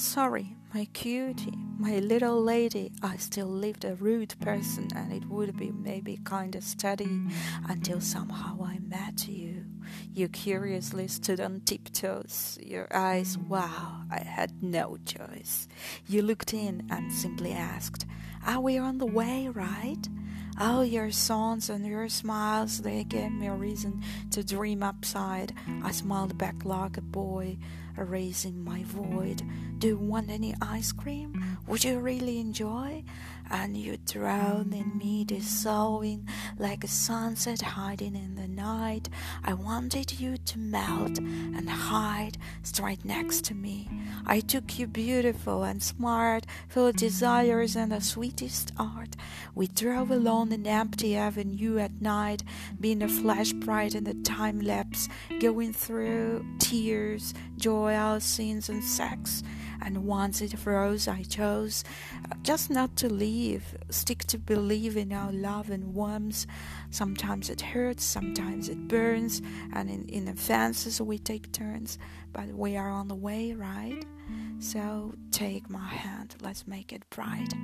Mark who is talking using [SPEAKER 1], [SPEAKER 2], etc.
[SPEAKER 1] Sorry, my cutie, my little lady, I still lived a rude person, and it would be maybe kinda steady until somehow I met you. You curiously stood on tiptoes, your eyes, wow, I had no choice. You looked in and simply asked, Are we on the way, right? Oh, your songs and your smiles, they gave me a reason to dream upside. I smiled back like a boy, erasing my void. Do you want any ice cream? Would you really enjoy? And you drown in me, dissolving like a sunset hiding in the night. I wanted you to melt and hide straight next to me. I took you beautiful and smart, full of desires and the sweetest art. We drove along an empty avenue at night, being a flash bright in the time lapse, going through tears, joy, our scenes, and sex. And once it froze, I chose uh, just not to leave, stick to believe in our love and warmth. Sometimes it hurts, sometimes it burns, and in, in advances we take turns, but we are on the way, right? So take my hand, let's make it bright.